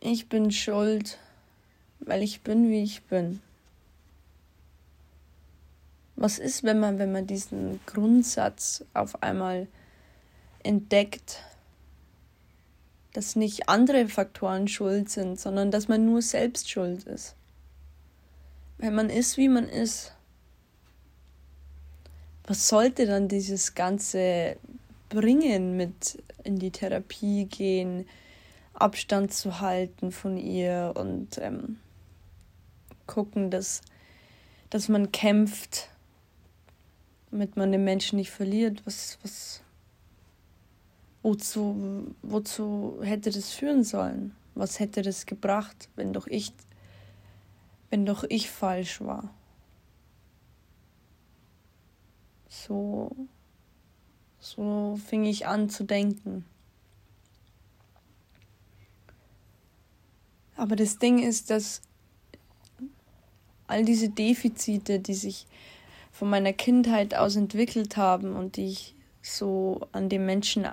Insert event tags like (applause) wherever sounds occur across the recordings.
ich bin schuld, weil ich bin, wie ich bin. Was ist, wenn man, wenn man diesen Grundsatz auf einmal entdeckt, dass nicht andere Faktoren schuld sind, sondern dass man nur selbst schuld ist? Wenn man ist, wie man ist, was sollte dann dieses Ganze bringen mit in die Therapie gehen, Abstand zu halten von ihr und ähm, gucken, dass, dass man kämpft, damit man den Menschen nicht verliert. Was, was, wozu, wozu hätte das führen sollen? Was hätte das gebracht, wenn doch ich, wenn doch ich falsch war? So, so fing ich an zu denken. Aber das Ding ist, dass all diese Defizite, die sich von meiner Kindheit aus entwickelt haben und die ich so an den Menschen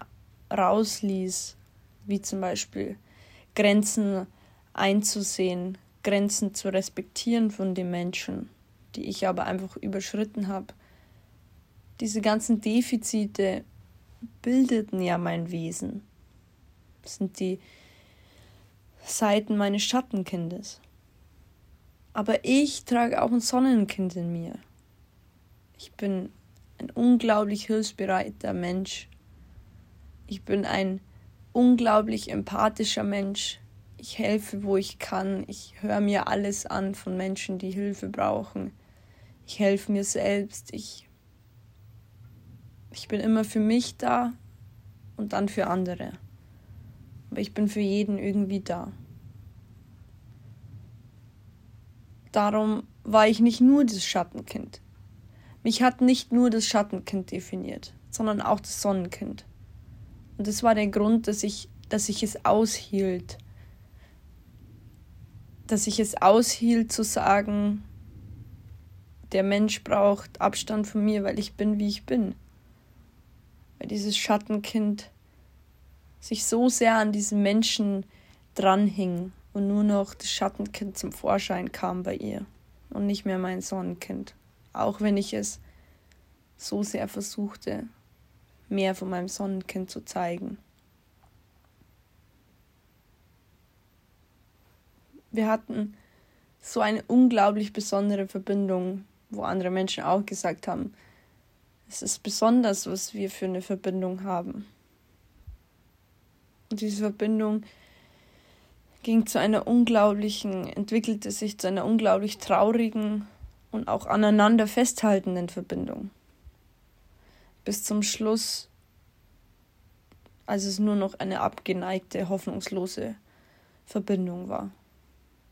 rausließ, wie zum Beispiel Grenzen einzusehen, Grenzen zu respektieren von den Menschen, die ich aber einfach überschritten habe. Diese ganzen Defizite bildeten ja mein Wesen. Das sind die Seiten meines Schattenkindes. Aber ich trage auch ein Sonnenkind in mir. Ich bin ein unglaublich hilfsbereiter Mensch. Ich bin ein unglaublich empathischer Mensch. Ich helfe, wo ich kann. Ich höre mir alles an von Menschen, die Hilfe brauchen. Ich helfe mir selbst. Ich, ich bin immer für mich da und dann für andere. Aber ich bin für jeden irgendwie da. Darum war ich nicht nur das Schattenkind. Mich hat nicht nur das Schattenkind definiert, sondern auch das Sonnenkind. Und das war der Grund, dass ich, dass ich es aushielt. Dass ich es aushielt zu sagen, der Mensch braucht Abstand von mir, weil ich bin, wie ich bin. Weil dieses Schattenkind sich so sehr an diesen Menschen dranhing und nur noch das Schattenkind zum Vorschein kam bei ihr und nicht mehr mein Sonnenkind, auch wenn ich es so sehr versuchte, mehr von meinem Sonnenkind zu zeigen. Wir hatten so eine unglaublich besondere Verbindung, wo andere Menschen auch gesagt haben, es ist besonders, was wir für eine Verbindung haben. Und diese Verbindung ging zu einer unglaublichen, entwickelte sich zu einer unglaublich traurigen und auch aneinander festhaltenden Verbindung. Bis zum Schluss, als es nur noch eine abgeneigte, hoffnungslose Verbindung war.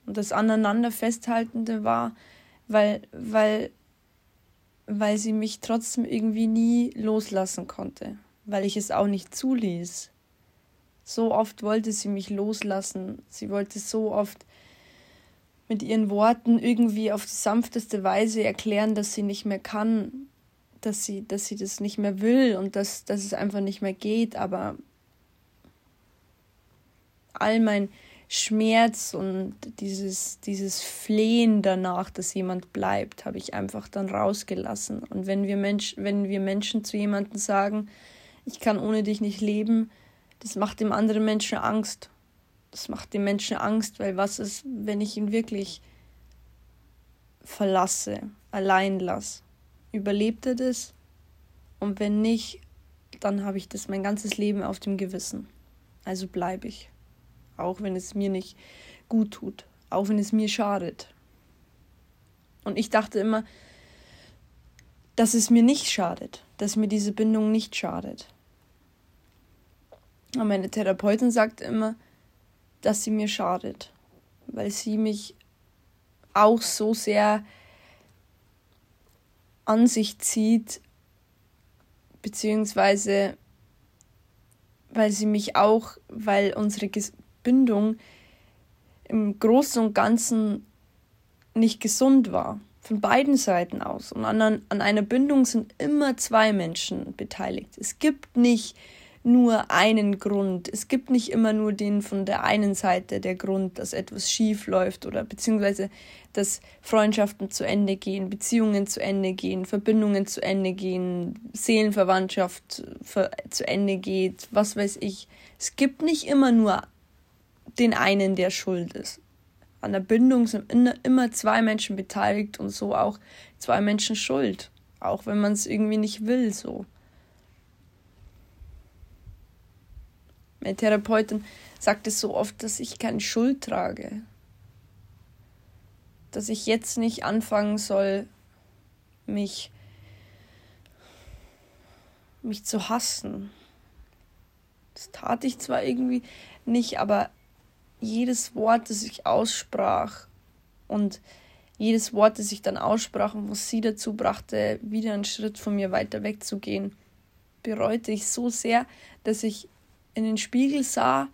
Und das aneinander festhaltende war, weil, weil, weil sie mich trotzdem irgendwie nie loslassen konnte, weil ich es auch nicht zuließ, so oft wollte sie mich loslassen. Sie wollte so oft mit ihren Worten irgendwie auf die sanfteste Weise erklären, dass sie nicht mehr kann, dass sie, dass sie das nicht mehr will und dass, dass es einfach nicht mehr geht. Aber all mein Schmerz und dieses, dieses Flehen danach, dass jemand bleibt, habe ich einfach dann rausgelassen. Und wenn wir, Mensch, wenn wir Menschen zu jemandem sagen, ich kann ohne dich nicht leben, das macht dem anderen Menschen Angst. Das macht dem Menschen Angst, weil was ist, wenn ich ihn wirklich verlasse, allein lasse? Überlebt er das? Und wenn nicht, dann habe ich das mein ganzes Leben auf dem Gewissen. Also bleibe ich. Auch wenn es mir nicht gut tut. Auch wenn es mir schadet. Und ich dachte immer, dass es mir nicht schadet, dass mir diese Bindung nicht schadet. Aber meine Therapeutin sagt immer, dass sie mir schadet, weil sie mich auch so sehr an sich zieht, beziehungsweise weil sie mich auch, weil unsere Bindung im Großen und Ganzen nicht gesund war, von beiden Seiten aus. Und an, an einer Bindung sind immer zwei Menschen beteiligt. Es gibt nicht nur einen Grund. Es gibt nicht immer nur den von der einen Seite der Grund, dass etwas schief läuft oder beziehungsweise dass Freundschaften zu Ende gehen, Beziehungen zu Ende gehen, Verbindungen zu Ende gehen, Seelenverwandtschaft zu Ende geht, was weiß ich. Es gibt nicht immer nur den einen, der schuld ist. An der Bindung sind immer zwei Menschen beteiligt und so auch zwei Menschen schuld. Auch wenn man es irgendwie nicht will, so. Meine Therapeutin sagt es so oft, dass ich keine Schuld trage. Dass ich jetzt nicht anfangen soll, mich, mich zu hassen. Das tat ich zwar irgendwie nicht, aber jedes Wort, das ich aussprach und jedes Wort, das ich dann aussprach und was sie dazu brachte, wieder einen Schritt von mir weiter wegzugehen, bereute ich so sehr, dass ich in den Spiegel sah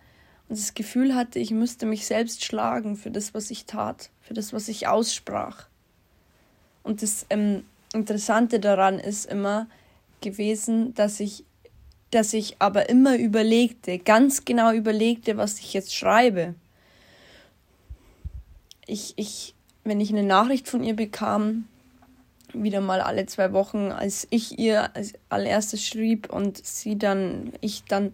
und das Gefühl hatte, ich müsste mich selbst schlagen für das, was ich tat, für das, was ich aussprach. Und das ähm, Interessante daran ist immer gewesen, dass ich, dass ich aber immer überlegte, ganz genau überlegte, was ich jetzt schreibe. Ich, ich, wenn ich eine Nachricht von ihr bekam, wieder mal alle zwei Wochen, als ich ihr als allererstes schrieb und sie dann, ich dann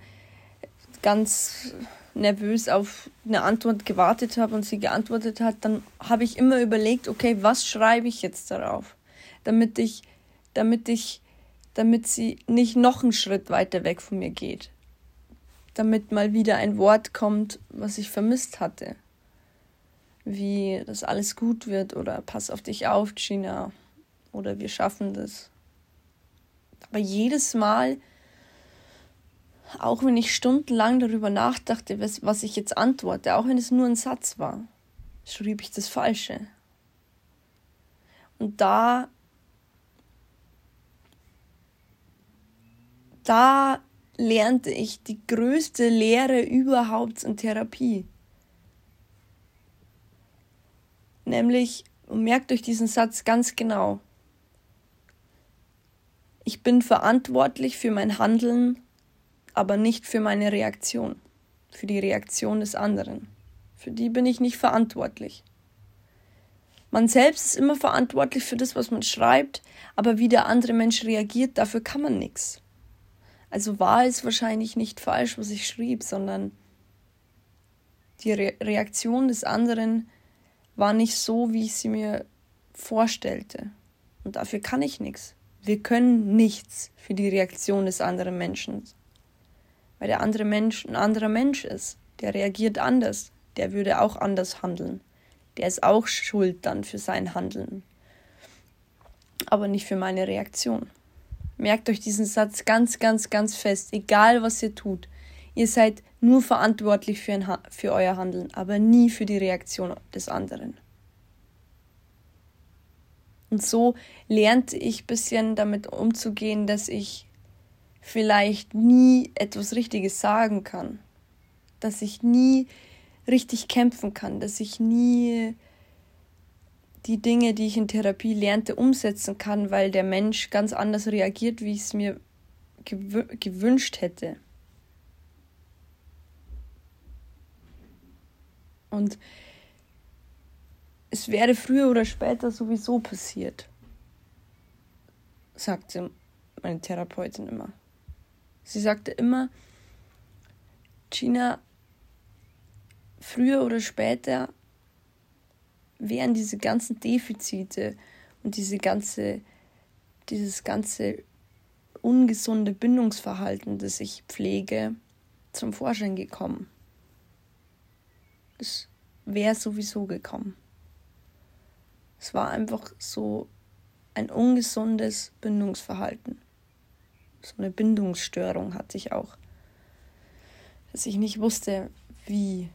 ganz nervös auf eine Antwort gewartet habe und sie geantwortet hat, dann habe ich immer überlegt, okay, was schreibe ich jetzt darauf, damit ich, damit ich, damit sie nicht noch einen Schritt weiter weg von mir geht, damit mal wieder ein Wort kommt, was ich vermisst hatte, wie dass alles gut wird oder pass auf dich auf, Gina, oder wir schaffen das. Aber jedes Mal auch wenn ich stundenlang darüber nachdachte, was, ich jetzt antworte, auch wenn es nur ein Satz war, schrieb ich das Falsche. Und da, da lernte ich die größte Lehre überhaupt in Therapie. Nämlich, und merkt euch diesen Satz ganz genau, ich bin verantwortlich für mein Handeln aber nicht für meine Reaktion, für die Reaktion des anderen. Für die bin ich nicht verantwortlich. Man selbst ist immer verantwortlich für das, was man schreibt, aber wie der andere Mensch reagiert, dafür kann man nichts. Also war es wahrscheinlich nicht falsch, was ich schrieb, sondern die Re Reaktion des anderen war nicht so, wie ich sie mir vorstellte. Und dafür kann ich nichts. Wir können nichts für die Reaktion des anderen Menschen weil der andere Mensch ein anderer Mensch ist. Der reagiert anders. Der würde auch anders handeln. Der ist auch schuld dann für sein Handeln. Aber nicht für meine Reaktion. Merkt euch diesen Satz ganz, ganz, ganz fest. Egal was ihr tut. Ihr seid nur verantwortlich für, ein, für euer Handeln, aber nie für die Reaktion des anderen. Und so lernte ich ein bisschen damit umzugehen, dass ich vielleicht nie etwas Richtiges sagen kann, dass ich nie richtig kämpfen kann, dass ich nie die Dinge, die ich in Therapie lernte, umsetzen kann, weil der Mensch ganz anders reagiert, wie ich es mir gewü gewünscht hätte. Und es wäre früher oder später sowieso passiert, sagte meine Therapeutin immer. Sie sagte immer, Gina, früher oder später wären diese ganzen Defizite und diese ganze, dieses ganze ungesunde Bindungsverhalten, das ich pflege, zum Vorschein gekommen. Es wäre sowieso gekommen. Es war einfach so ein ungesundes Bindungsverhalten so eine Bindungsstörung hatte ich auch. Dass ich nicht wusste, wie,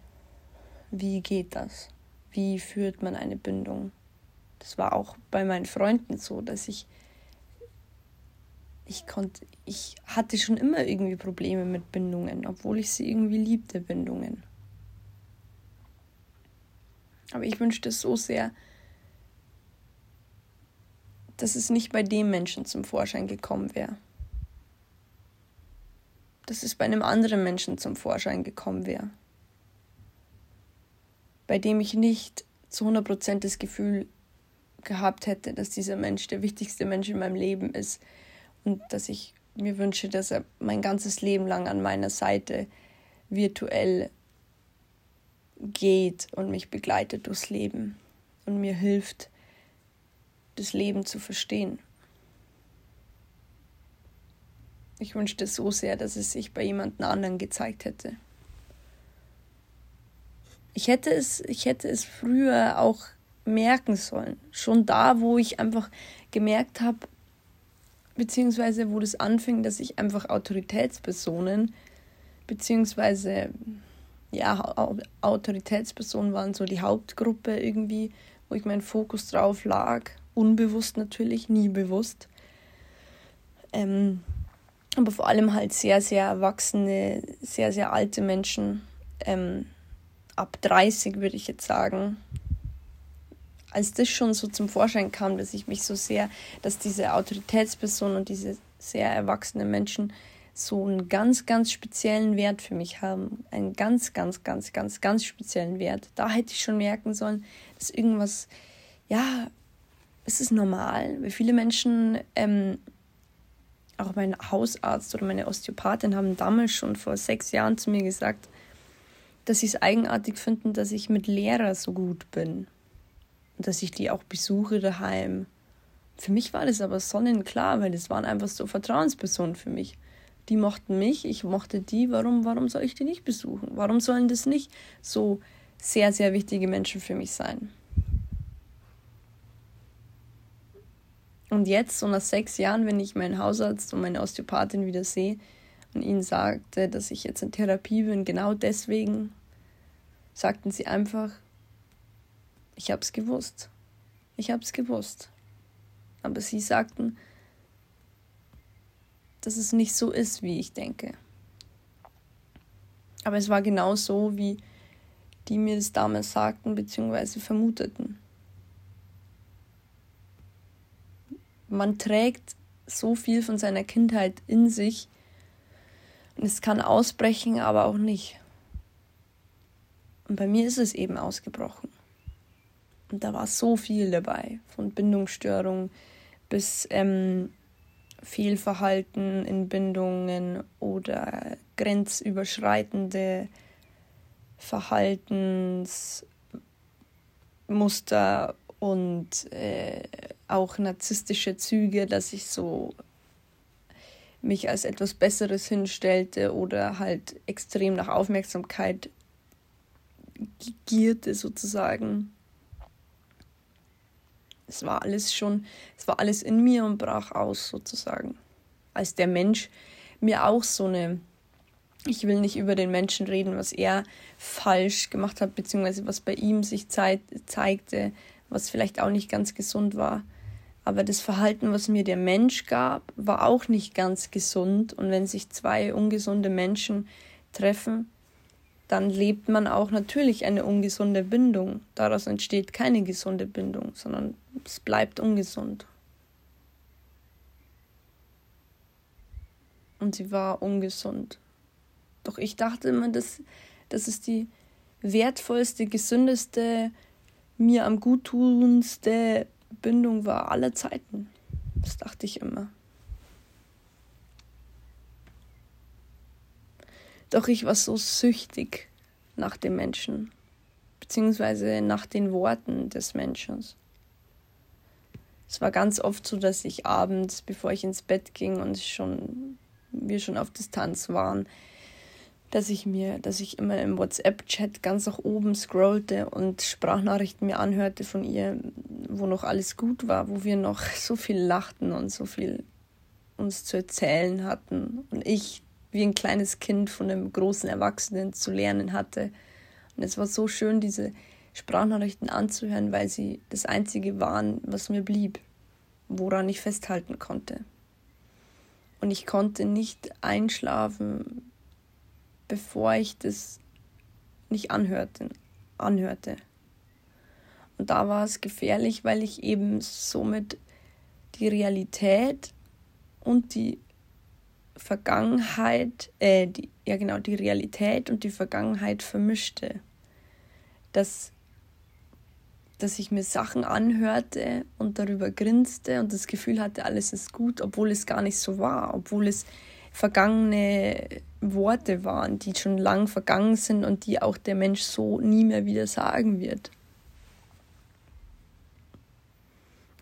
wie geht das? Wie führt man eine Bindung? Das war auch bei meinen Freunden so, dass ich ich konnte, ich hatte schon immer irgendwie Probleme mit Bindungen, obwohl ich sie irgendwie liebte, Bindungen. Aber ich wünschte so sehr, dass es nicht bei dem Menschen zum Vorschein gekommen wäre. Dass es bei einem anderen Menschen zum Vorschein gekommen wäre. Bei dem ich nicht zu 100% das Gefühl gehabt hätte, dass dieser Mensch der wichtigste Mensch in meinem Leben ist und dass ich mir wünsche, dass er mein ganzes Leben lang an meiner Seite virtuell geht und mich begleitet durchs Leben und mir hilft, das Leben zu verstehen. Ich wünschte so sehr, dass es sich bei jemand anderen gezeigt hätte. Ich hätte es, ich hätte es früher auch merken sollen. Schon da, wo ich einfach gemerkt habe, beziehungsweise wo das anfing, dass ich einfach Autoritätspersonen, beziehungsweise ja, Autoritätspersonen waren so die Hauptgruppe irgendwie, wo ich meinen Fokus drauf lag. Unbewusst natürlich, nie bewusst. Ähm, aber vor allem halt sehr, sehr erwachsene, sehr, sehr alte Menschen, ähm, ab 30 würde ich jetzt sagen, als das schon so zum Vorschein kam, dass ich mich so sehr, dass diese Autoritätspersonen und diese sehr erwachsenen Menschen so einen ganz, ganz speziellen Wert für mich haben. Einen ganz, ganz, ganz, ganz, ganz speziellen Wert. Da hätte ich schon merken sollen, dass irgendwas, ja, es ist normal, weil viele Menschen ähm, auch mein Hausarzt oder meine Osteopathin haben damals schon vor sechs Jahren zu mir gesagt, dass sie es eigenartig finden, dass ich mit Lehrer so gut bin und dass ich die auch besuche daheim. Für mich war das aber sonnenklar, weil das waren einfach so Vertrauenspersonen für mich. Die mochten mich, ich mochte die. Warum, warum soll ich die nicht besuchen? Warum sollen das nicht so sehr, sehr wichtige Menschen für mich sein? Und jetzt, so nach sechs Jahren, wenn ich meinen Hausarzt und meine Osteopathin wieder sehe und ihnen sagte, dass ich jetzt in Therapie bin, genau deswegen sagten sie einfach, ich hab's gewusst. Ich hab's gewusst. Aber sie sagten, dass es nicht so ist, wie ich denke. Aber es war genau so, wie die mir das damals sagten bzw. vermuteten. Man trägt so viel von seiner Kindheit in sich und es kann ausbrechen, aber auch nicht. Und bei mir ist es eben ausgebrochen. Und da war so viel dabei, von Bindungsstörung bis ähm, Fehlverhalten in Bindungen oder grenzüberschreitende Verhaltensmuster und äh, auch narzisstische Züge, dass ich so mich als etwas Besseres hinstellte oder halt extrem nach Aufmerksamkeit gierte sozusagen. Es war alles schon, es war alles in mir und brach aus sozusagen. Als der Mensch mir auch so eine, ich will nicht über den Menschen reden, was er falsch gemacht hat, beziehungsweise was bei ihm sich zeigte, was vielleicht auch nicht ganz gesund war. Aber das Verhalten, was mir der Mensch gab, war auch nicht ganz gesund. Und wenn sich zwei ungesunde Menschen treffen, dann lebt man auch natürlich eine ungesunde Bindung. Daraus entsteht keine gesunde Bindung, sondern es bleibt ungesund. Und sie war ungesund. Doch ich dachte immer, dass das ist die wertvollste, gesündeste, mir am guttunendste Bindung war aller Zeiten. Das dachte ich immer. Doch ich war so süchtig nach dem Menschen, beziehungsweise nach den Worten des Menschen. Es war ganz oft so, dass ich abends, bevor ich ins Bett ging und schon, wir schon auf Distanz waren, dass ich mir, dass ich immer im WhatsApp-Chat ganz nach oben scrollte und Sprachnachrichten mir anhörte von ihr, wo noch alles gut war, wo wir noch (laughs) so viel lachten und so viel uns zu erzählen hatten und ich wie ein kleines Kind von einem großen Erwachsenen zu lernen hatte. Und es war so schön, diese Sprachnachrichten anzuhören, weil sie das Einzige waren, was mir blieb, woran ich festhalten konnte. Und ich konnte nicht einschlafen, bevor ich das nicht anhörte, anhörte. Und da war es gefährlich, weil ich eben somit die Realität und die Vergangenheit, äh, die, ja genau, die Realität und die Vergangenheit vermischte. Dass, dass ich mir Sachen anhörte und darüber grinste und das Gefühl hatte, alles ist gut, obwohl es gar nicht so war, obwohl es vergangene Worte waren, die schon lang vergangen sind und die auch der Mensch so nie mehr wieder sagen wird.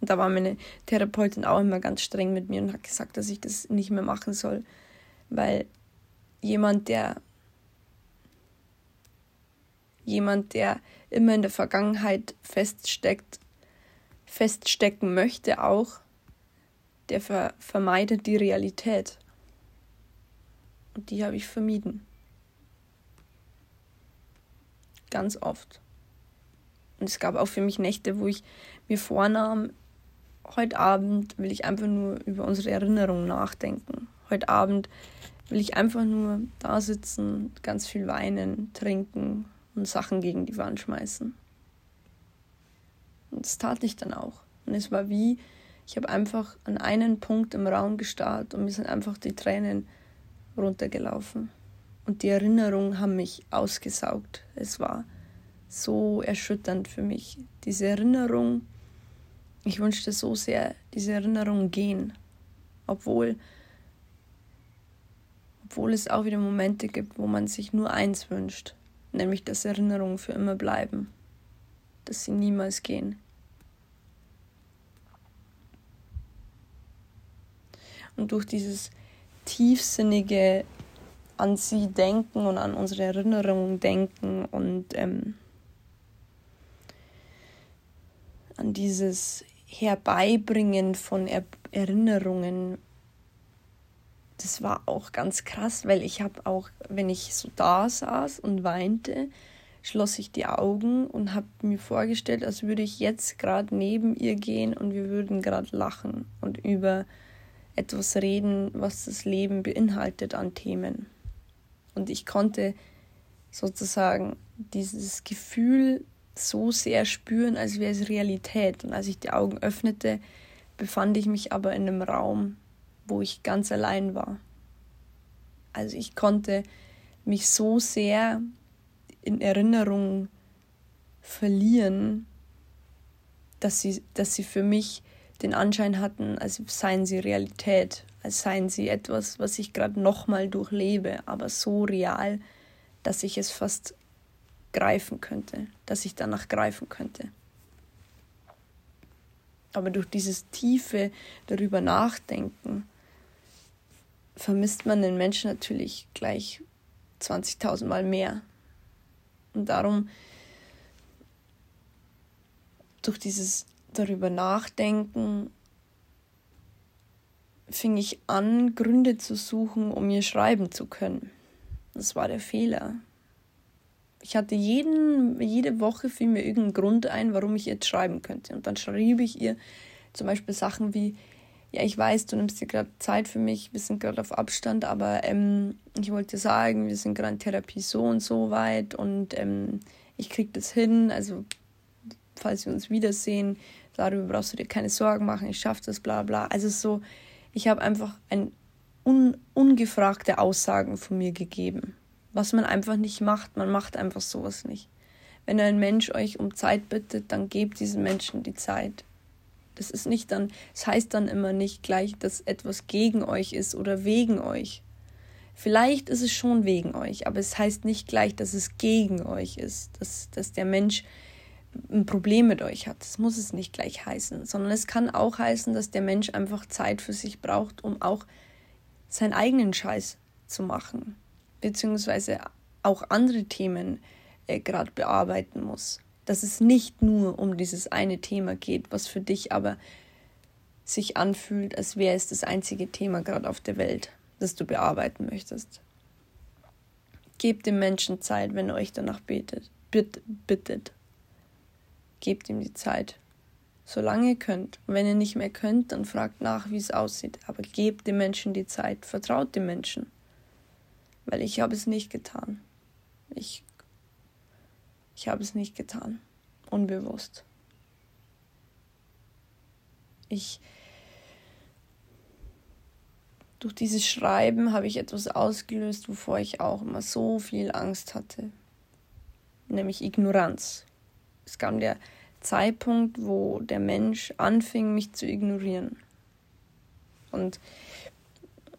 Und da war meine Therapeutin auch immer ganz streng mit mir und hat gesagt, dass ich das nicht mehr machen soll, weil jemand, der jemand, der immer in der Vergangenheit feststeckt, feststecken möchte auch, der ver vermeidet die Realität. Die habe ich vermieden. Ganz oft. Und es gab auch für mich Nächte, wo ich mir vornahm, heute Abend will ich einfach nur über unsere Erinnerungen nachdenken. Heute Abend will ich einfach nur da sitzen, ganz viel weinen, trinken und Sachen gegen die Wand schmeißen. Und das tat ich dann auch. Und es war wie, ich habe einfach an einen Punkt im Raum gestarrt und mir sind einfach die Tränen runtergelaufen. Und die Erinnerungen haben mich ausgesaugt. Es war so erschütternd für mich. Diese Erinnerung, ich wünschte so sehr, diese Erinnerungen gehen. Obwohl, obwohl es auch wieder Momente gibt, wo man sich nur eins wünscht, nämlich dass Erinnerungen für immer bleiben, dass sie niemals gehen. Und durch dieses tiefsinnige an sie denken und an unsere Erinnerungen denken und ähm, an dieses Herbeibringen von er Erinnerungen. Das war auch ganz krass, weil ich habe auch, wenn ich so da saß und weinte, schloss ich die Augen und habe mir vorgestellt, als würde ich jetzt gerade neben ihr gehen und wir würden gerade lachen und über etwas reden, was das Leben beinhaltet an Themen. Und ich konnte sozusagen dieses Gefühl so sehr spüren, als wäre es Realität. Und als ich die Augen öffnete, befand ich mich aber in einem Raum, wo ich ganz allein war. Also ich konnte mich so sehr in Erinnerung verlieren, dass sie, dass sie für mich den Anschein hatten, als seien sie Realität, als seien sie etwas, was ich gerade nochmal durchlebe, aber so real, dass ich es fast greifen könnte, dass ich danach greifen könnte. Aber durch dieses tiefe darüber nachdenken vermisst man den Menschen natürlich gleich 20.000 Mal mehr. Und darum durch dieses darüber nachdenken, fing ich an, Gründe zu suchen, um mir schreiben zu können. Das war der Fehler. Ich hatte jeden, jede Woche fiel mir irgendein Grund ein, warum ich jetzt schreiben könnte. Und dann schrieb ich ihr zum Beispiel Sachen wie, ja, ich weiß, du nimmst dir gerade Zeit für mich, wir sind gerade auf Abstand, aber ähm, ich wollte sagen, wir sind gerade in Therapie so und so weit und ähm, ich krieg das hin. Also, falls wir uns wiedersehen, darüber brauchst du dir keine Sorgen machen, ich schaffe das, bla bla. Also so, ich habe einfach ein un, ungefragte Aussagen von mir gegeben, was man einfach nicht macht. Man macht einfach sowas nicht. Wenn ein Mensch euch um Zeit bittet, dann gebt diesen Menschen die Zeit. Das ist nicht dann, es das heißt dann immer nicht gleich, dass etwas gegen euch ist oder wegen euch. Vielleicht ist es schon wegen euch, aber es heißt nicht gleich, dass es gegen euch ist, dass, dass der Mensch ein Problem mit euch hat. Das muss es nicht gleich heißen, sondern es kann auch heißen, dass der Mensch einfach Zeit für sich braucht, um auch seinen eigenen Scheiß zu machen, beziehungsweise auch andere Themen äh, gerade bearbeiten muss. Dass es nicht nur um dieses eine Thema geht, was für dich aber sich anfühlt, als wäre es das einzige Thema gerade auf der Welt, das du bearbeiten möchtest. Gebt dem Menschen Zeit, wenn er euch danach betet, bitt, bittet. Gebt ihm die Zeit. Solange ihr könnt. Und wenn ihr nicht mehr könnt, dann fragt nach, wie es aussieht. Aber gebt dem Menschen die Zeit. Vertraut dem Menschen. Weil ich habe es nicht getan. Ich, ich habe es nicht getan. Unbewusst. Ich, durch dieses Schreiben habe ich etwas ausgelöst, wovor ich auch immer so viel Angst hatte, nämlich Ignoranz. Es kam der Zeitpunkt, wo der Mensch anfing, mich zu ignorieren. Und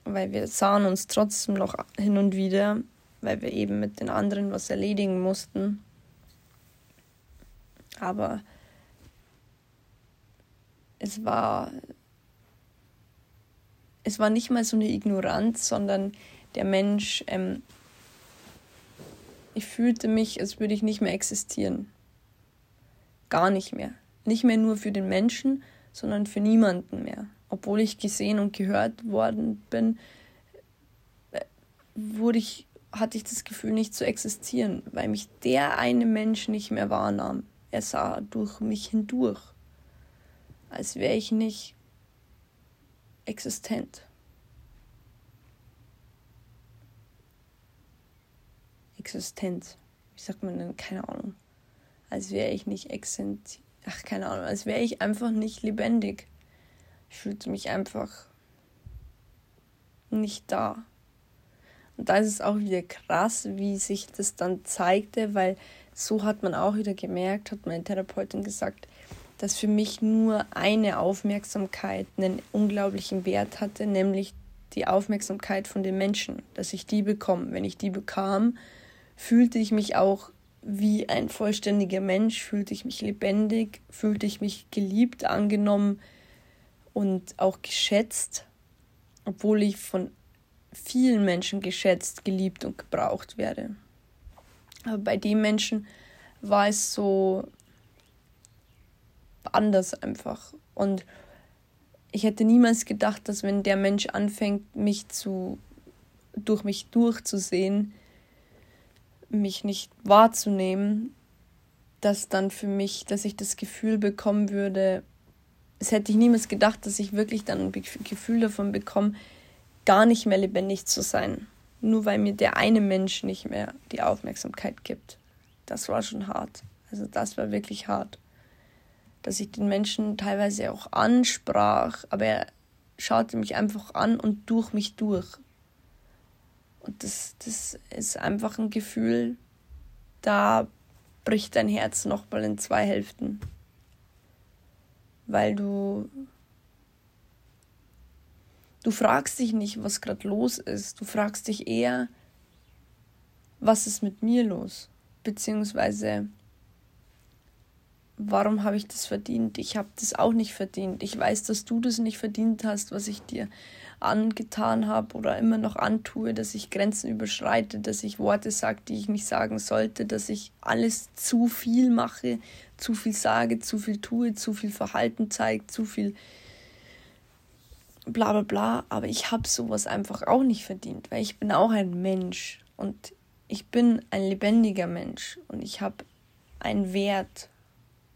weil wir sahen uns trotzdem noch hin und wieder, weil wir eben mit den anderen was erledigen mussten. Aber es war es war nicht mal so eine Ignoranz, sondern der Mensch, ähm, ich fühlte mich, als würde ich nicht mehr existieren. Gar nicht mehr. Nicht mehr nur für den Menschen, sondern für niemanden mehr. Obwohl ich gesehen und gehört worden bin, äh, wurde ich, hatte ich das Gefühl, nicht zu existieren, weil mich der eine Mensch nicht mehr wahrnahm. Er sah durch mich hindurch, als wäre ich nicht existent. Existenz. Wie sagt man denn? Keine Ahnung. Als wäre ich nicht exent. Ach, keine Ahnung. Als wäre ich einfach nicht lebendig. Ich fühlte mich einfach nicht da. Und da ist es auch wieder krass, wie sich das dann zeigte, weil so hat man auch wieder gemerkt, hat meine Therapeutin gesagt, dass für mich nur eine Aufmerksamkeit einen unglaublichen Wert hatte, nämlich die Aufmerksamkeit von den Menschen, dass ich die bekomme. Wenn ich die bekam, fühlte ich mich auch wie ein vollständiger Mensch, fühlte ich mich lebendig, fühlte ich mich geliebt, angenommen und auch geschätzt, obwohl ich von vielen Menschen geschätzt, geliebt und gebraucht werde. Aber bei den Menschen war es so, anders einfach. Und ich hätte niemals gedacht, dass wenn der Mensch anfängt, mich zu durch mich durchzusehen, mich nicht wahrzunehmen, dass dann für mich, dass ich das Gefühl bekommen würde, es hätte ich niemals gedacht, dass ich wirklich dann ein Gefühl davon bekomme, gar nicht mehr lebendig zu sein. Nur weil mir der eine Mensch nicht mehr die Aufmerksamkeit gibt. Das war schon hart. Also das war wirklich hart dass ich den Menschen teilweise auch ansprach, aber er schaute mich einfach an und durch mich durch. Und das, das ist einfach ein Gefühl, da bricht dein Herz nochmal in zwei Hälften. Weil du. Du fragst dich nicht, was gerade los ist. Du fragst dich eher, was ist mit mir los? Beziehungsweise, warum habe ich das verdient? Ich habe das auch nicht verdient. Ich weiß, dass du das nicht verdient hast, was ich dir angetan habe oder immer noch antue, dass ich Grenzen überschreite, dass ich Worte sage, die ich nicht sagen sollte, dass ich alles zu viel mache, zu viel sage, zu viel tue, zu viel Verhalten zeige, zu viel bla bla bla. Aber ich habe sowas einfach auch nicht verdient, weil ich bin auch ein Mensch und ich bin ein lebendiger Mensch und ich habe einen Wert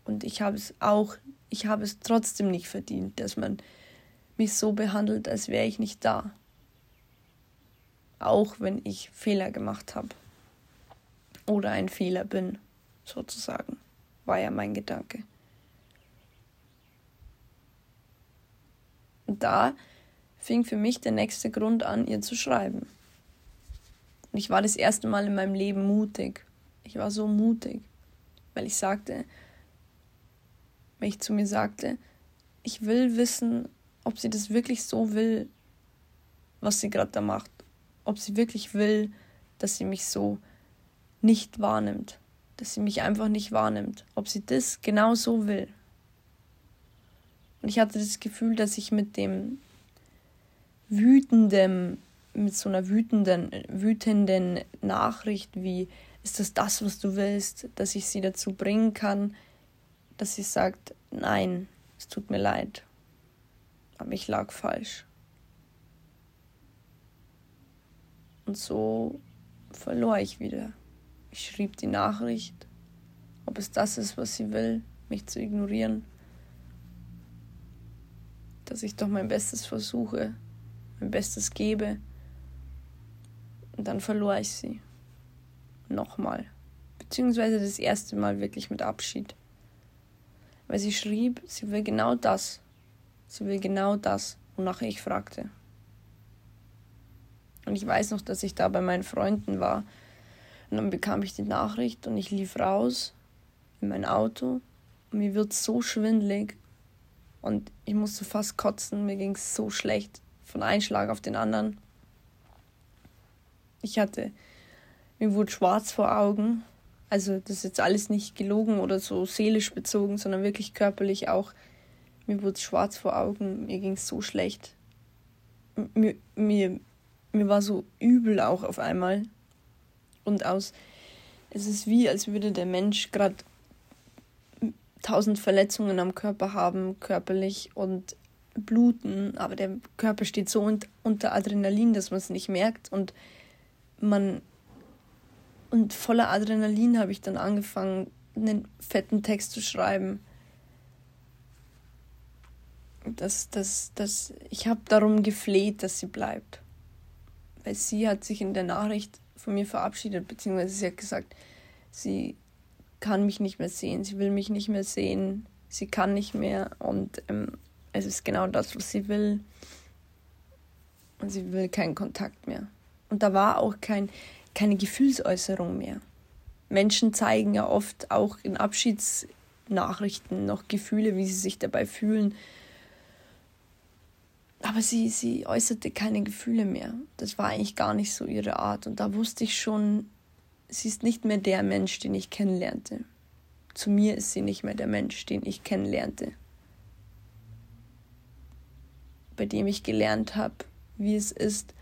und ich habe es auch, ich habe es trotzdem nicht verdient, dass man mich so behandelt, als wäre ich nicht da. Auch wenn ich Fehler gemacht habe. Oder ein Fehler bin, sozusagen. War ja mein Gedanke. Und da fing für mich der nächste Grund an, ihr zu schreiben. Und ich war das erste Mal in meinem Leben mutig. Ich war so mutig, weil ich sagte, weil ich zu mir sagte, ich will wissen, ob sie das wirklich so will, was sie gerade da macht. Ob sie wirklich will, dass sie mich so nicht wahrnimmt. Dass sie mich einfach nicht wahrnimmt. Ob sie das genau so will. Und ich hatte das Gefühl, dass ich mit dem wütenden, mit so einer wütenden, wütenden Nachricht wie, ist das das, was du willst, dass ich sie dazu bringen kann, dass sie sagt, nein, es tut mir leid, aber ich lag falsch. Und so verlor ich wieder. Ich schrieb die Nachricht, ob es das ist, was sie will, mich zu ignorieren, dass ich doch mein Bestes versuche, mein Bestes gebe. Und dann verlor ich sie. Nochmal. Beziehungsweise das erste Mal wirklich mit Abschied weil sie schrieb, sie will genau das. Sie will genau das, wonach ich fragte. Und ich weiß noch, dass ich da bei meinen Freunden war. Und dann bekam ich die Nachricht und ich lief raus in mein Auto. Und mir wird so schwindlig und ich musste fast kotzen. Mir ging es so schlecht von einem Schlag auf den anderen. Ich hatte, mir wurde schwarz vor Augen. Also das ist jetzt alles nicht gelogen oder so seelisch bezogen, sondern wirklich körperlich auch. Mir wurde schwarz vor Augen, mir ging es so schlecht. Mir, mir, mir war so übel auch auf einmal. Und aus, es ist wie, als würde der Mensch gerade tausend Verletzungen am Körper haben, körperlich und bluten, aber der Körper steht so unter Adrenalin, dass man es nicht merkt und man und voller Adrenalin habe ich dann angefangen, einen fetten Text zu schreiben. Das, das, das, ich habe darum gefleht, dass sie bleibt. Weil sie hat sich in der Nachricht von mir verabschiedet, beziehungsweise sie hat gesagt, sie kann mich nicht mehr sehen, sie will mich nicht mehr sehen, sie kann nicht mehr und ähm, es ist genau das, was sie will. Und sie will keinen Kontakt mehr. Und da war auch kein, keine Gefühlsäußerung mehr. Menschen zeigen ja oft auch in Abschiedsnachrichten noch Gefühle, wie sie sich dabei fühlen. Aber sie, sie äußerte keine Gefühle mehr. Das war eigentlich gar nicht so ihre Art. Und da wusste ich schon, sie ist nicht mehr der Mensch, den ich kennenlernte. Zu mir ist sie nicht mehr der Mensch, den ich kennenlernte. Bei dem ich gelernt habe, wie es ist,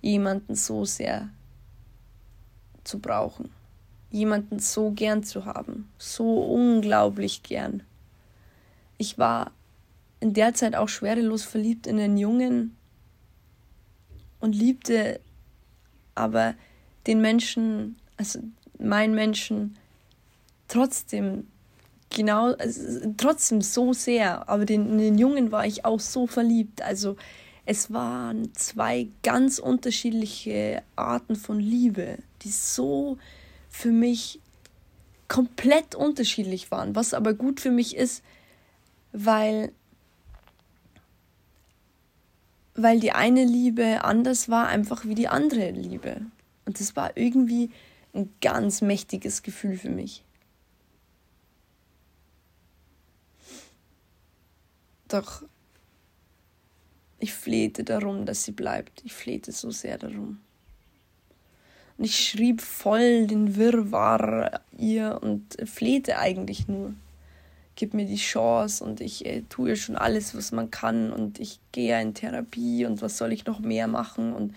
jemanden so sehr zu brauchen, jemanden so gern zu haben, so unglaublich gern. Ich war in der Zeit auch schwerelos verliebt in einen Jungen und liebte aber den Menschen, also meinen Menschen, trotzdem genau, also trotzdem so sehr, aber den, den Jungen war ich auch so verliebt. Also es waren zwei ganz unterschiedliche Arten von Liebe, die so für mich komplett unterschiedlich waren, was aber gut für mich ist, weil weil die eine Liebe anders war einfach wie die andere Liebe und das war irgendwie ein ganz mächtiges Gefühl für mich. Doch ich flehte darum, dass sie bleibt. Ich flehte so sehr darum. Und ich schrieb voll den Wirrwarr ihr und flehte eigentlich nur. Gib mir die Chance und ich äh, tue schon alles, was man kann und ich gehe in Therapie und was soll ich noch mehr machen und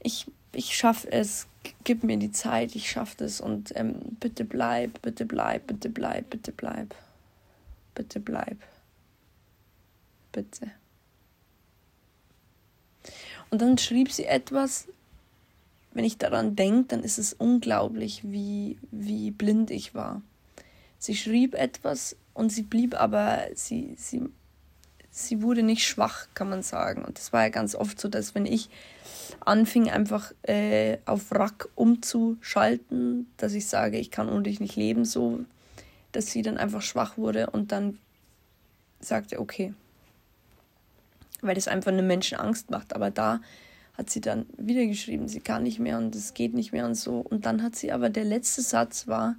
ich, ich schaffe es, gib mir die Zeit, ich schaffe es und ähm, bitte bleib, bitte bleib, bitte bleib, bitte bleib, bitte bleib, bitte. Und dann schrieb sie etwas, wenn ich daran denke, dann ist es unglaublich, wie, wie blind ich war. Sie schrieb etwas und sie blieb aber, sie, sie, sie wurde nicht schwach, kann man sagen. Und das war ja ganz oft so, dass wenn ich anfing, einfach äh, auf Rack umzuschalten, dass ich sage, ich kann ohne dich nicht leben, so, dass sie dann einfach schwach wurde und dann sagte, okay, weil das einfach einem Menschen Angst macht. Aber da hat sie dann wieder geschrieben, sie kann nicht mehr und es geht nicht mehr und so. Und dann hat sie aber, der letzte Satz war,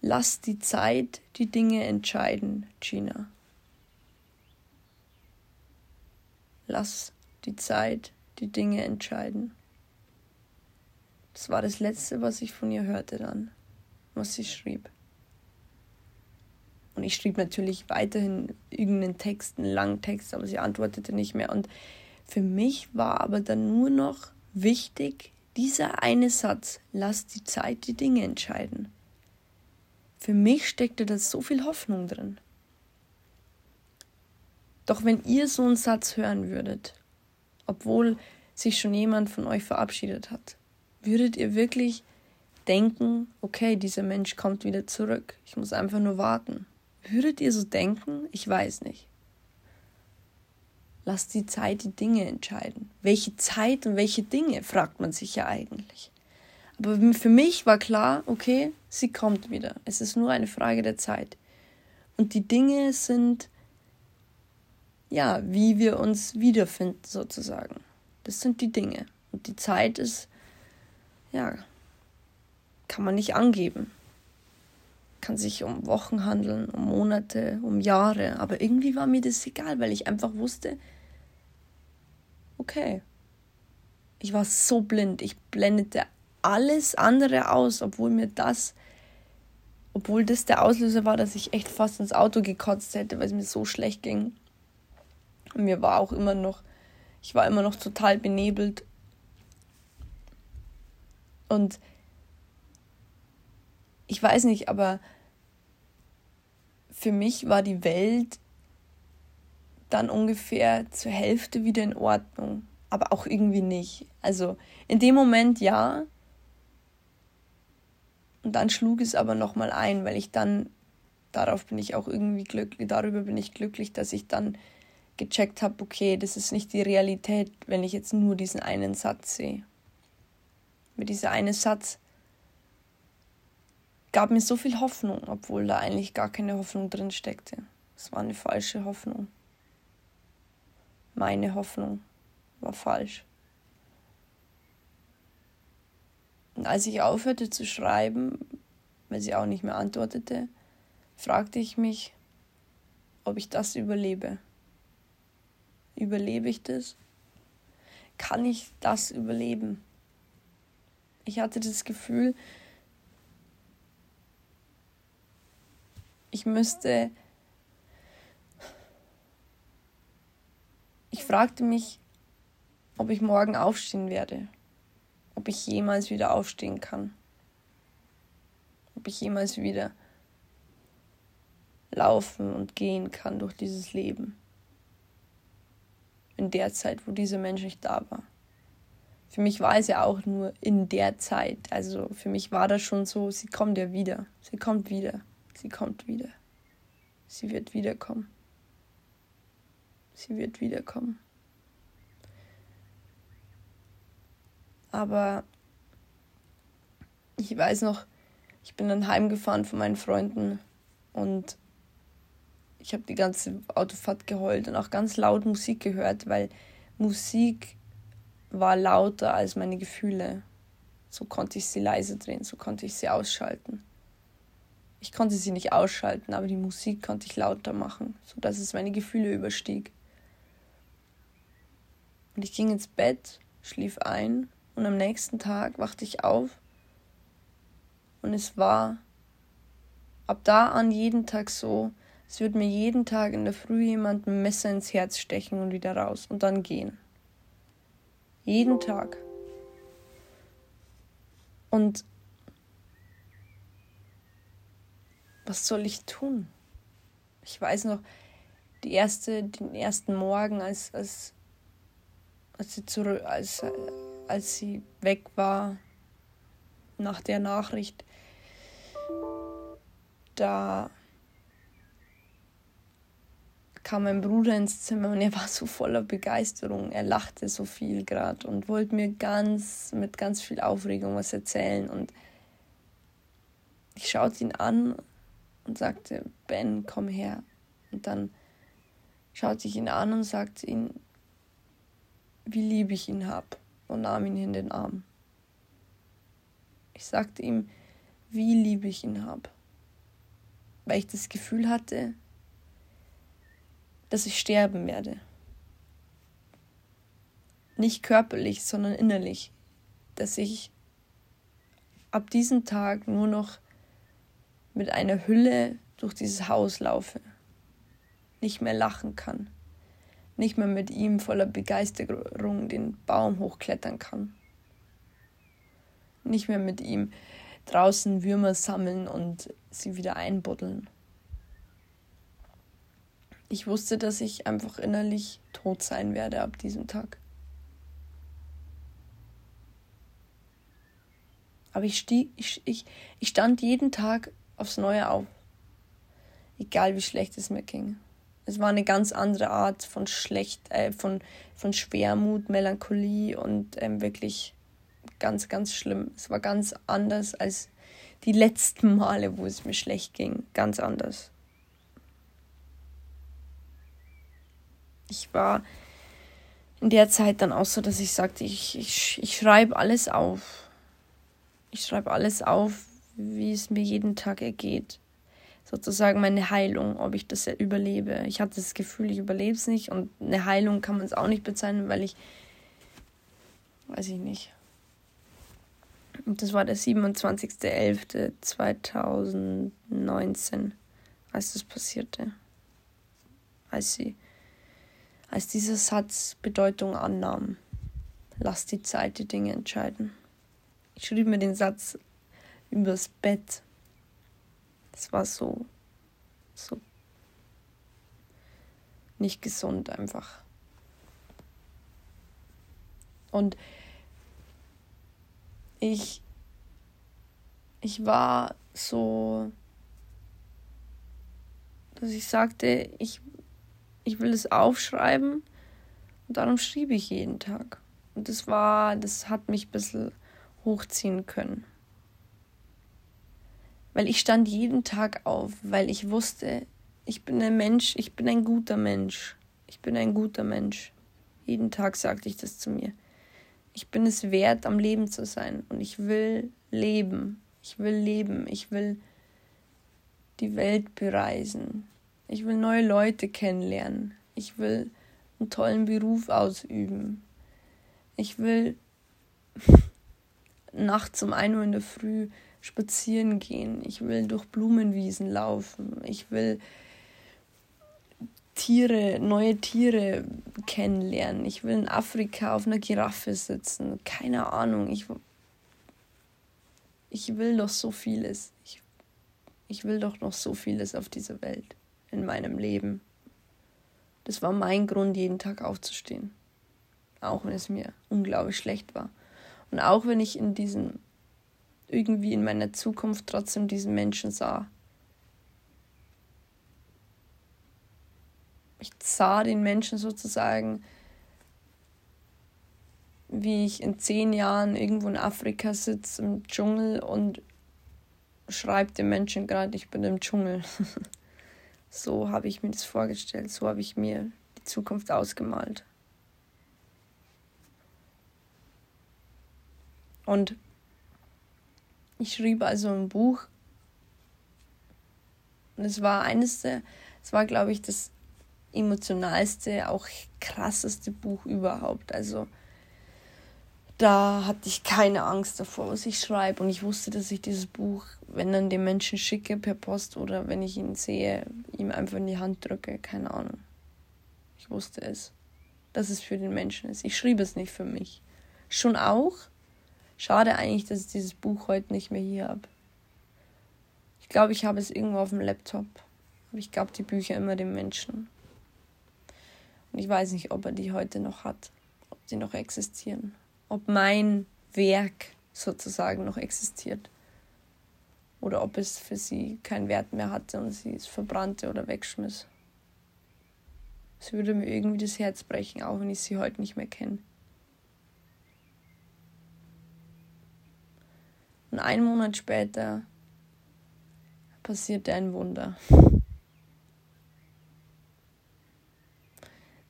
lass die Zeit die Dinge entscheiden, Gina. Lass die Zeit die Dinge entscheiden. Das war das Letzte, was ich von ihr hörte dann, was sie schrieb. Und ich schrieb natürlich weiterhin irgendeinen Text, einen langen Text, aber sie antwortete nicht mehr. Und für mich war aber dann nur noch wichtig, dieser eine Satz, lass die Zeit die Dinge entscheiden. Für mich steckte da so viel Hoffnung drin. Doch wenn ihr so einen Satz hören würdet, obwohl sich schon jemand von euch verabschiedet hat, würdet ihr wirklich denken, okay, dieser Mensch kommt wieder zurück. Ich muss einfach nur warten. Würdet ihr so denken? Ich weiß nicht. Lasst die Zeit die Dinge entscheiden. Welche Zeit und welche Dinge, fragt man sich ja eigentlich. Aber für mich war klar, okay, sie kommt wieder. Es ist nur eine Frage der Zeit. Und die Dinge sind ja, wie wir uns wiederfinden sozusagen. Das sind die Dinge. Und die Zeit ist, ja, kann man nicht angeben. Kann sich um Wochen handeln, um Monate, um Jahre. Aber irgendwie war mir das egal, weil ich einfach wusste, okay, ich war so blind. Ich blendete alles andere aus, obwohl mir das, obwohl das der Auslöser war, dass ich echt fast ins Auto gekotzt hätte, weil es mir so schlecht ging. Und mir war auch immer noch, ich war immer noch total benebelt. Und ich weiß nicht, aber für mich war die Welt dann ungefähr zur Hälfte wieder in Ordnung, aber auch irgendwie nicht. Also in dem Moment ja. Und dann schlug es aber noch mal ein, weil ich dann darauf bin ich auch irgendwie glücklich, darüber bin ich glücklich, dass ich dann gecheckt habe, okay, das ist nicht die Realität, wenn ich jetzt nur diesen einen Satz sehe. Mit dieser eine Satz gab mir so viel Hoffnung, obwohl da eigentlich gar keine Hoffnung drin steckte. Es war eine falsche Hoffnung. Meine Hoffnung war falsch. Und als ich aufhörte zu schreiben, weil sie auch nicht mehr antwortete, fragte ich mich, ob ich das überlebe. Überlebe ich das? Kann ich das überleben? Ich hatte das Gefühl, ich müsste. Ich fragte mich, ob ich morgen aufstehen werde, ob ich jemals wieder aufstehen kann, ob ich jemals wieder laufen und gehen kann durch dieses Leben. In der Zeit, wo dieser Mensch nicht da war. Für mich war es ja auch nur in der Zeit. Also für mich war das schon so, sie kommt ja wieder. Sie kommt wieder. Sie kommt wieder. Sie wird wiederkommen. Sie wird wiederkommen. Aber ich weiß noch, ich bin dann heimgefahren von meinen Freunden und ich habe die ganze Autofahrt geheult und auch ganz laut Musik gehört, weil Musik war lauter als meine Gefühle. So konnte ich sie leise drehen, so konnte ich sie ausschalten. Ich konnte sie nicht ausschalten, aber die Musik konnte ich lauter machen, sodass es meine Gefühle überstieg. Und ich ging ins Bett, schlief ein und am nächsten Tag wachte ich auf und es war ab da an jeden Tag so, es würde mir jeden Tag in der Früh jemand ein Messer ins Herz stechen und wieder raus und dann gehen. Jeden Tag. Und was soll ich tun? Ich weiß noch, die erste, den ersten Morgen, als, als, als, sie, zurück, als, als sie weg war, nach der Nachricht, da kam mein Bruder ins Zimmer und er war so voller Begeisterung. Er lachte so viel gerade und wollte mir ganz mit ganz viel Aufregung was erzählen. Und ich schaute ihn an und sagte, Ben, komm her. Und dann schaute ich ihn an und sagte ihm, wie lieb ich ihn hab und nahm ihn in den Arm. Ich sagte ihm, wie lieb ich ihn hab, weil ich das Gefühl hatte, dass ich sterben werde. Nicht körperlich, sondern innerlich, dass ich ab diesem Tag nur noch mit einer Hülle durch dieses Haus laufe, nicht mehr lachen kann, nicht mehr mit ihm voller Begeisterung den Baum hochklettern kann, nicht mehr mit ihm draußen Würmer sammeln und sie wieder einbuddeln. Ich wusste, dass ich einfach innerlich tot sein werde ab diesem Tag. Aber ich, stieg, ich, ich, ich stand jeden Tag aufs Neue auf. Egal wie schlecht es mir ging. Es war eine ganz andere Art von schlecht, äh, von, von Schwermut, Melancholie und ähm, wirklich ganz, ganz schlimm. Es war ganz anders als die letzten Male, wo es mir schlecht ging. Ganz anders. ich war in der Zeit dann auch so, dass ich sagte, ich, ich, ich schreibe alles auf. Ich schreibe alles auf, wie es mir jeden Tag ergeht. Sozusagen meine Heilung, ob ich das überlebe. Ich hatte das Gefühl, ich überlebe es nicht und eine Heilung kann man es auch nicht bezeichnen, weil ich, weiß ich nicht. Und das war der 27.11.2019, als das passierte. Als sie als dieser Satz Bedeutung annahm. Lass die Zeit die Dinge entscheiden. Ich schrieb mir den Satz übers Bett. Das war so, so nicht gesund einfach. Und ich, ich war so, dass ich sagte, ich ich will es aufschreiben und darum schrieb ich jeden Tag. Und das war, das hat mich ein bisschen hochziehen können. Weil ich stand jeden Tag auf, weil ich wusste, ich bin ein Mensch, ich bin ein guter Mensch. Ich bin ein guter Mensch. Jeden Tag sagte ich das zu mir. Ich bin es wert, am Leben zu sein. Und ich will leben. Ich will leben. Ich will die Welt bereisen. Ich will neue Leute kennenlernen. Ich will einen tollen Beruf ausüben. Ich will (laughs) nachts um 1 Uhr in der Früh spazieren gehen. Ich will durch Blumenwiesen laufen. Ich will Tiere, neue Tiere kennenlernen. Ich will in Afrika auf einer Giraffe sitzen. Keine Ahnung. Ich, ich will doch so vieles. Ich, ich will doch noch so vieles auf dieser Welt in meinem Leben. Das war mein Grund, jeden Tag aufzustehen. Auch wenn es mir unglaublich schlecht war. Und auch wenn ich in diesem, irgendwie in meiner Zukunft trotzdem diesen Menschen sah. Ich sah den Menschen sozusagen, wie ich in zehn Jahren irgendwo in Afrika sitze im Dschungel und schreibe dem Menschen gerade, ich bin im Dschungel. (laughs) So habe ich mir das vorgestellt, so habe ich mir die Zukunft ausgemalt. Und ich schrieb also ein Buch. Und es war eines der, es war, glaube ich, das emotionalste, auch krasseste Buch überhaupt. Also da hatte ich keine Angst davor, was ich schreibe. Und ich wusste, dass ich dieses Buch, wenn dann dem Menschen schicke per Post oder wenn ich ihn sehe, ihm einfach in die Hand drücke. Keine Ahnung. Ich wusste es, dass es für den Menschen ist. Ich schrieb es nicht für mich. Schon auch. Schade eigentlich, dass ich dieses Buch heute nicht mehr hier habe. Ich glaube, ich habe es irgendwo auf dem Laptop. Aber ich gab die Bücher immer dem Menschen. Und ich weiß nicht, ob er die heute noch hat, ob sie noch existieren ob mein Werk sozusagen noch existiert. Oder ob es für sie keinen Wert mehr hatte und sie es verbrannte oder wegschmiss. Es würde mir irgendwie das Herz brechen, auch wenn ich sie heute nicht mehr kenne. Einen Monat später passierte ein Wunder.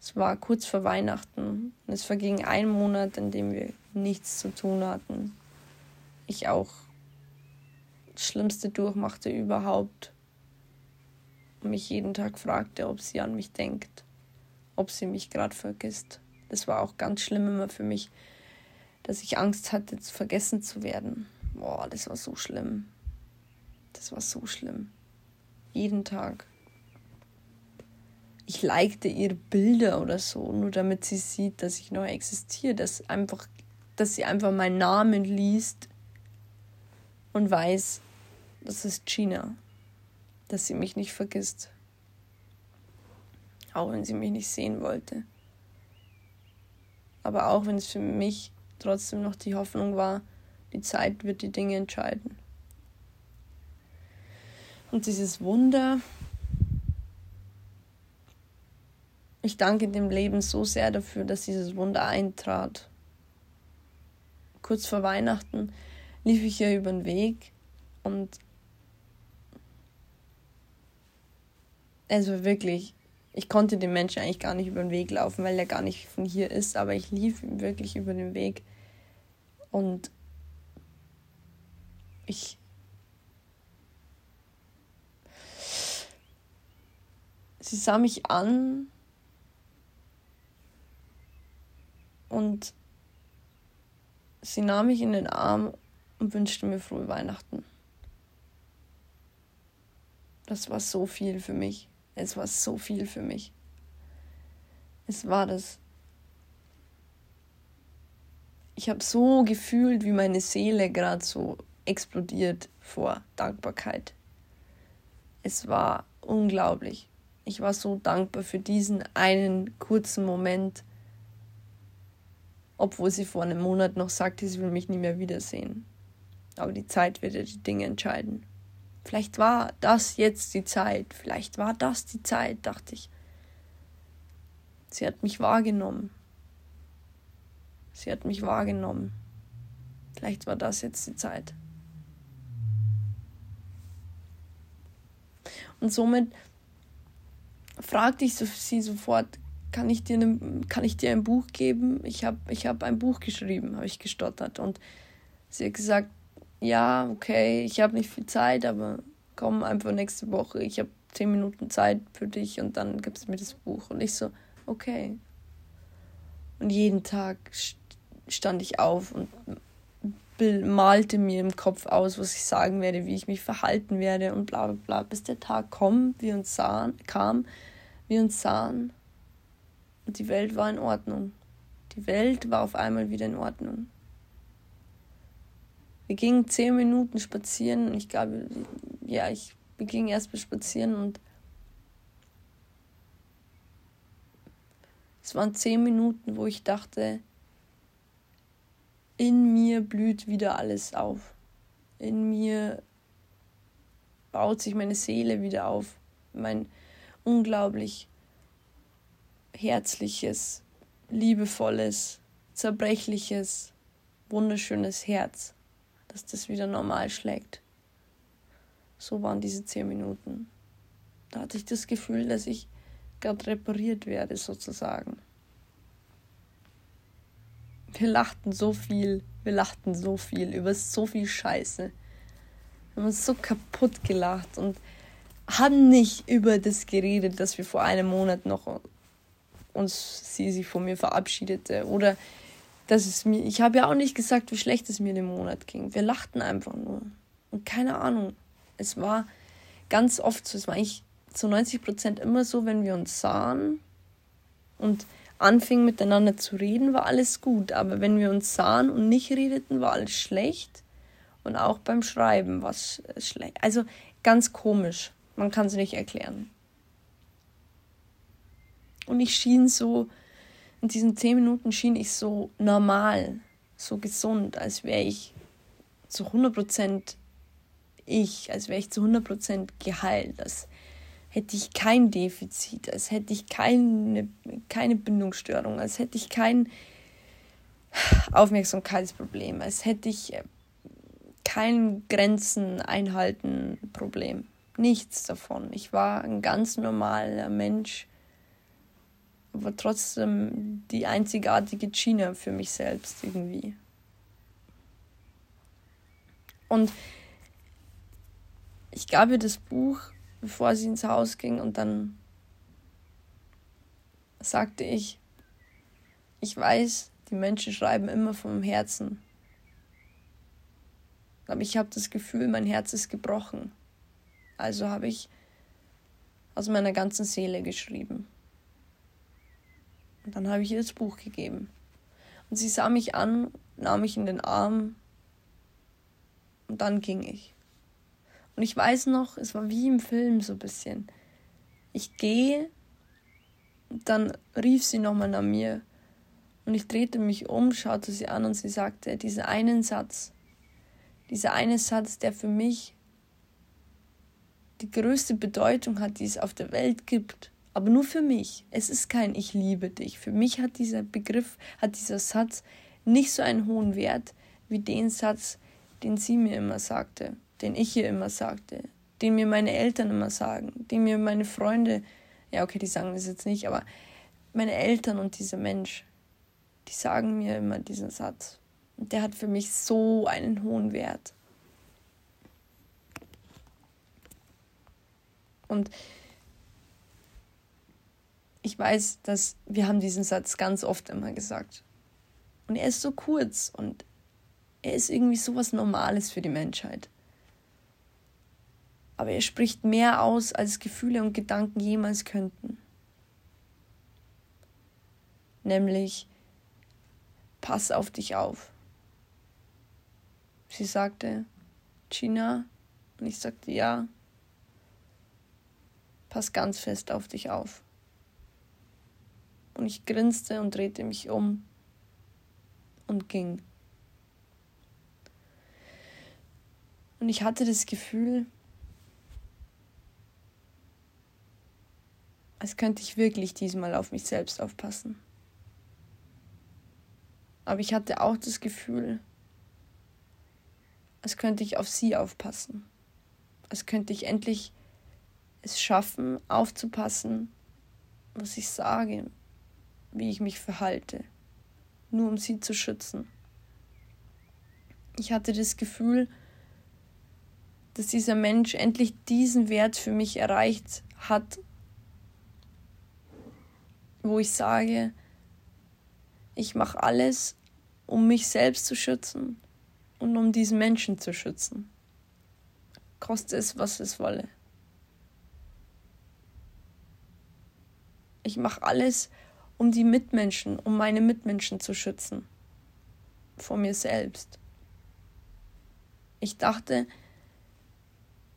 Es war kurz vor Weihnachten und es verging ein Monat, in dem wir nichts zu tun hatten. Ich auch das Schlimmste durchmachte überhaupt und mich jeden Tag fragte, ob sie an mich denkt, ob sie mich gerade vergisst. Das war auch ganz schlimm immer für mich, dass ich Angst hatte, vergessen zu werden. Boah, das war so schlimm. Das war so schlimm. Jeden Tag ich likte ihre Bilder oder so, nur damit sie sieht, dass ich noch existiere, dass einfach, dass sie einfach meinen Namen liest und weiß, das ist Gina, dass sie mich nicht vergisst, auch wenn sie mich nicht sehen wollte. Aber auch wenn es für mich trotzdem noch die Hoffnung war, die Zeit wird die Dinge entscheiden. Und dieses Wunder, ich danke dem Leben so sehr dafür, dass dieses Wunder eintrat. Kurz vor Weihnachten lief ich hier über den Weg und also wirklich, Ich konnte dem Menschen eigentlich gar nicht über den Weg laufen, weil er gar nicht von hier ist, aber ich lief ihm wirklich über den Weg. Und ich sie sah mich an und sie nahm mich in den Arm und wünschte mir frohe Weihnachten. Das war so viel für mich. Es war so viel für mich. Es war das. Ich habe so gefühlt, wie meine Seele gerade so explodiert vor Dankbarkeit. Es war unglaublich. Ich war so dankbar für diesen einen kurzen Moment, obwohl sie vor einem Monat noch sagte, sie will mich nie mehr wiedersehen. Aber die Zeit wird ja die Dinge entscheiden. Vielleicht war das jetzt die Zeit, vielleicht war das die Zeit, dachte ich. Sie hat mich wahrgenommen. Sie hat mich wahrgenommen. Vielleicht war das jetzt die Zeit. Und somit fragte ich sie sofort, kann ich dir, ne, kann ich dir ein Buch geben? Ich habe ich hab ein Buch geschrieben, habe ich gestottert. Und sie hat gesagt, ja, okay, ich habe nicht viel Zeit, aber komm einfach nächste Woche. Ich habe zehn Minuten Zeit für dich und dann gibst du mir das Buch. Und ich so, okay. Und jeden Tag stand ich auf und malte mir im Kopf aus, was ich sagen werde, wie ich mich verhalten werde und bla bla bla, bis der Tag kommt, wir uns sahen, kam, wir uns sahen und die Welt war in Ordnung. Die Welt war auf einmal wieder in Ordnung. Wir gingen zehn Minuten spazieren und ich glaube, ja, ich, gingen erst mal spazieren und es waren zehn Minuten, wo ich dachte, in mir blüht wieder alles auf. In mir baut sich meine Seele wieder auf. Mein unglaublich herzliches, liebevolles, zerbrechliches, wunderschönes Herz, dass das wieder normal schlägt. So waren diese zehn Minuten. Da hatte ich das Gefühl, dass ich gerade repariert werde, sozusagen. Wir lachten so viel, wir lachten so viel über so viel Scheiße. Wir haben uns so kaputt gelacht und haben nicht über das geredet, dass wir vor einem Monat noch uns sie sich von mir verabschiedete oder dass es mir ich habe ja auch nicht gesagt, wie schlecht es mir den Monat ging. Wir lachten einfach nur und keine Ahnung. Es war ganz oft so, es war eigentlich zu 90 Prozent immer so, wenn wir uns sahen und anfingen miteinander zu reden, war alles gut. Aber wenn wir uns sahen und nicht redeten, war alles schlecht. Und auch beim Schreiben war es schlecht. Also ganz komisch. Man kann es nicht erklären. Und ich schien so, in diesen zehn Minuten schien ich so normal, so gesund, als wäre ich zu 100% ich, als wäre ich zu 100% geheilt, als hätte ich kein Defizit, als hätte ich keine, keine Bindungsstörung, als hätte ich kein Aufmerksamkeitsproblem, als hätte ich äh, kein Grenzen einhalten Problem. Nichts davon. Ich war ein ganz normaler Mensch, aber trotzdem die einzigartige Gina für mich selbst irgendwie. Und ich gab ihr das Buch bevor sie ins Haus ging und dann sagte ich, ich weiß, die Menschen schreiben immer vom Herzen. Aber ich habe das Gefühl, mein Herz ist gebrochen. Also habe ich aus meiner ganzen Seele geschrieben. Und dann habe ich ihr das Buch gegeben. Und sie sah mich an, nahm mich in den Arm und dann ging ich. Und ich weiß noch, es war wie im Film so ein bisschen. Ich gehe, dann rief sie nochmal nach mir. Und ich drehte mich um, schaute sie an und sie sagte, diesen einen Satz, dieser eine Satz, der für mich die größte Bedeutung hat, die es auf der Welt gibt. Aber nur für mich. Es ist kein Ich liebe dich. Für mich hat dieser Begriff, hat dieser Satz nicht so einen hohen Wert wie den Satz, den sie mir immer sagte den ich ihr immer sagte, den mir meine Eltern immer sagen, den mir meine Freunde ja, okay, die sagen das jetzt nicht, aber meine Eltern und dieser Mensch, die sagen mir immer diesen Satz. Und der hat für mich so einen hohen Wert. Und ich weiß, dass wir haben diesen Satz ganz oft immer gesagt. Und er ist so kurz und er ist irgendwie so was Normales für die Menschheit. Aber er spricht mehr aus, als Gefühle und Gedanken jemals könnten. Nämlich, pass auf dich auf. Sie sagte, Gina, und ich sagte ja, pass ganz fest auf dich auf. Und ich grinste und drehte mich um und ging. Und ich hatte das Gefühl, als könnte ich wirklich diesmal auf mich selbst aufpassen. Aber ich hatte auch das Gefühl, als könnte ich auf sie aufpassen. Als könnte ich endlich es schaffen, aufzupassen, was ich sage, wie ich mich verhalte, nur um sie zu schützen. Ich hatte das Gefühl, dass dieser Mensch endlich diesen Wert für mich erreicht hat, wo ich sage, ich mache alles, um mich selbst zu schützen und um diesen Menschen zu schützen. Koste es, was es wolle. Ich mache alles, um die Mitmenschen, um meine Mitmenschen zu schützen. Vor mir selbst. Ich dachte,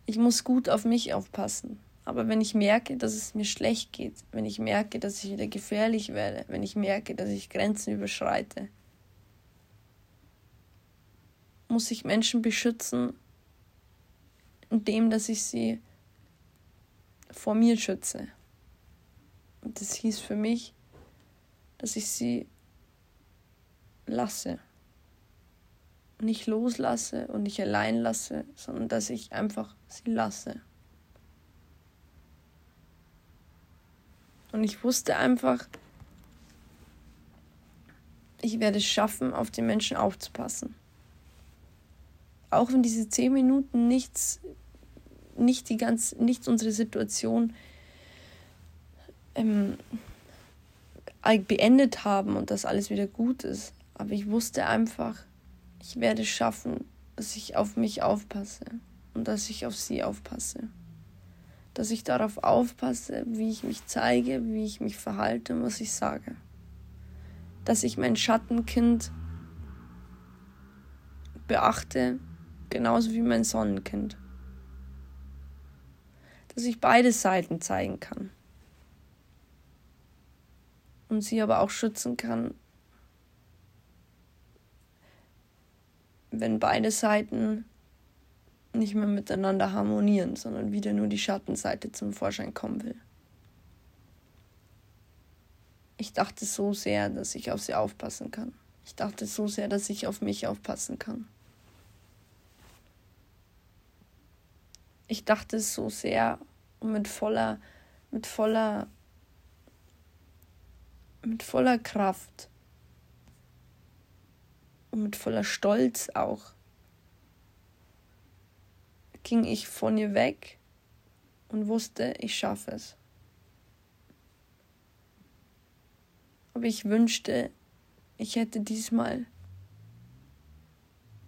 ich muss gut auf mich aufpassen. Aber wenn ich merke, dass es mir schlecht geht, wenn ich merke, dass ich wieder gefährlich werde, wenn ich merke, dass ich Grenzen überschreite, muss ich Menschen beschützen, indem dass ich sie vor mir schütze. Und das hieß für mich, dass ich sie lasse. Nicht loslasse und nicht allein lasse, sondern dass ich einfach sie lasse. Und ich wusste einfach, ich werde es schaffen, auf den Menschen aufzupassen. Auch wenn diese zehn Minuten nichts, nicht die ganz, nicht unsere Situation ähm, beendet haben und dass alles wieder gut ist. Aber ich wusste einfach, ich werde es schaffen, dass ich auf mich aufpasse und dass ich auf sie aufpasse dass ich darauf aufpasse, wie ich mich zeige, wie ich mich verhalte und was ich sage. Dass ich mein Schattenkind beachte, genauso wie mein Sonnenkind. Dass ich beide Seiten zeigen kann. Und sie aber auch schützen kann, wenn beide Seiten nicht mehr miteinander harmonieren, sondern wieder nur die Schattenseite zum Vorschein kommen will. Ich dachte so sehr, dass ich auf sie aufpassen kann. Ich dachte so sehr, dass ich auf mich aufpassen kann. Ich dachte so sehr und mit voller, mit voller, mit voller Kraft und mit voller Stolz auch ging ich von ihr weg und wusste, ich schaffe es. Aber ich wünschte, ich hätte diesmal,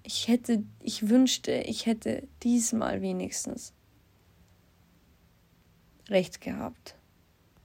ich hätte, ich wünschte, ich hätte diesmal wenigstens recht gehabt.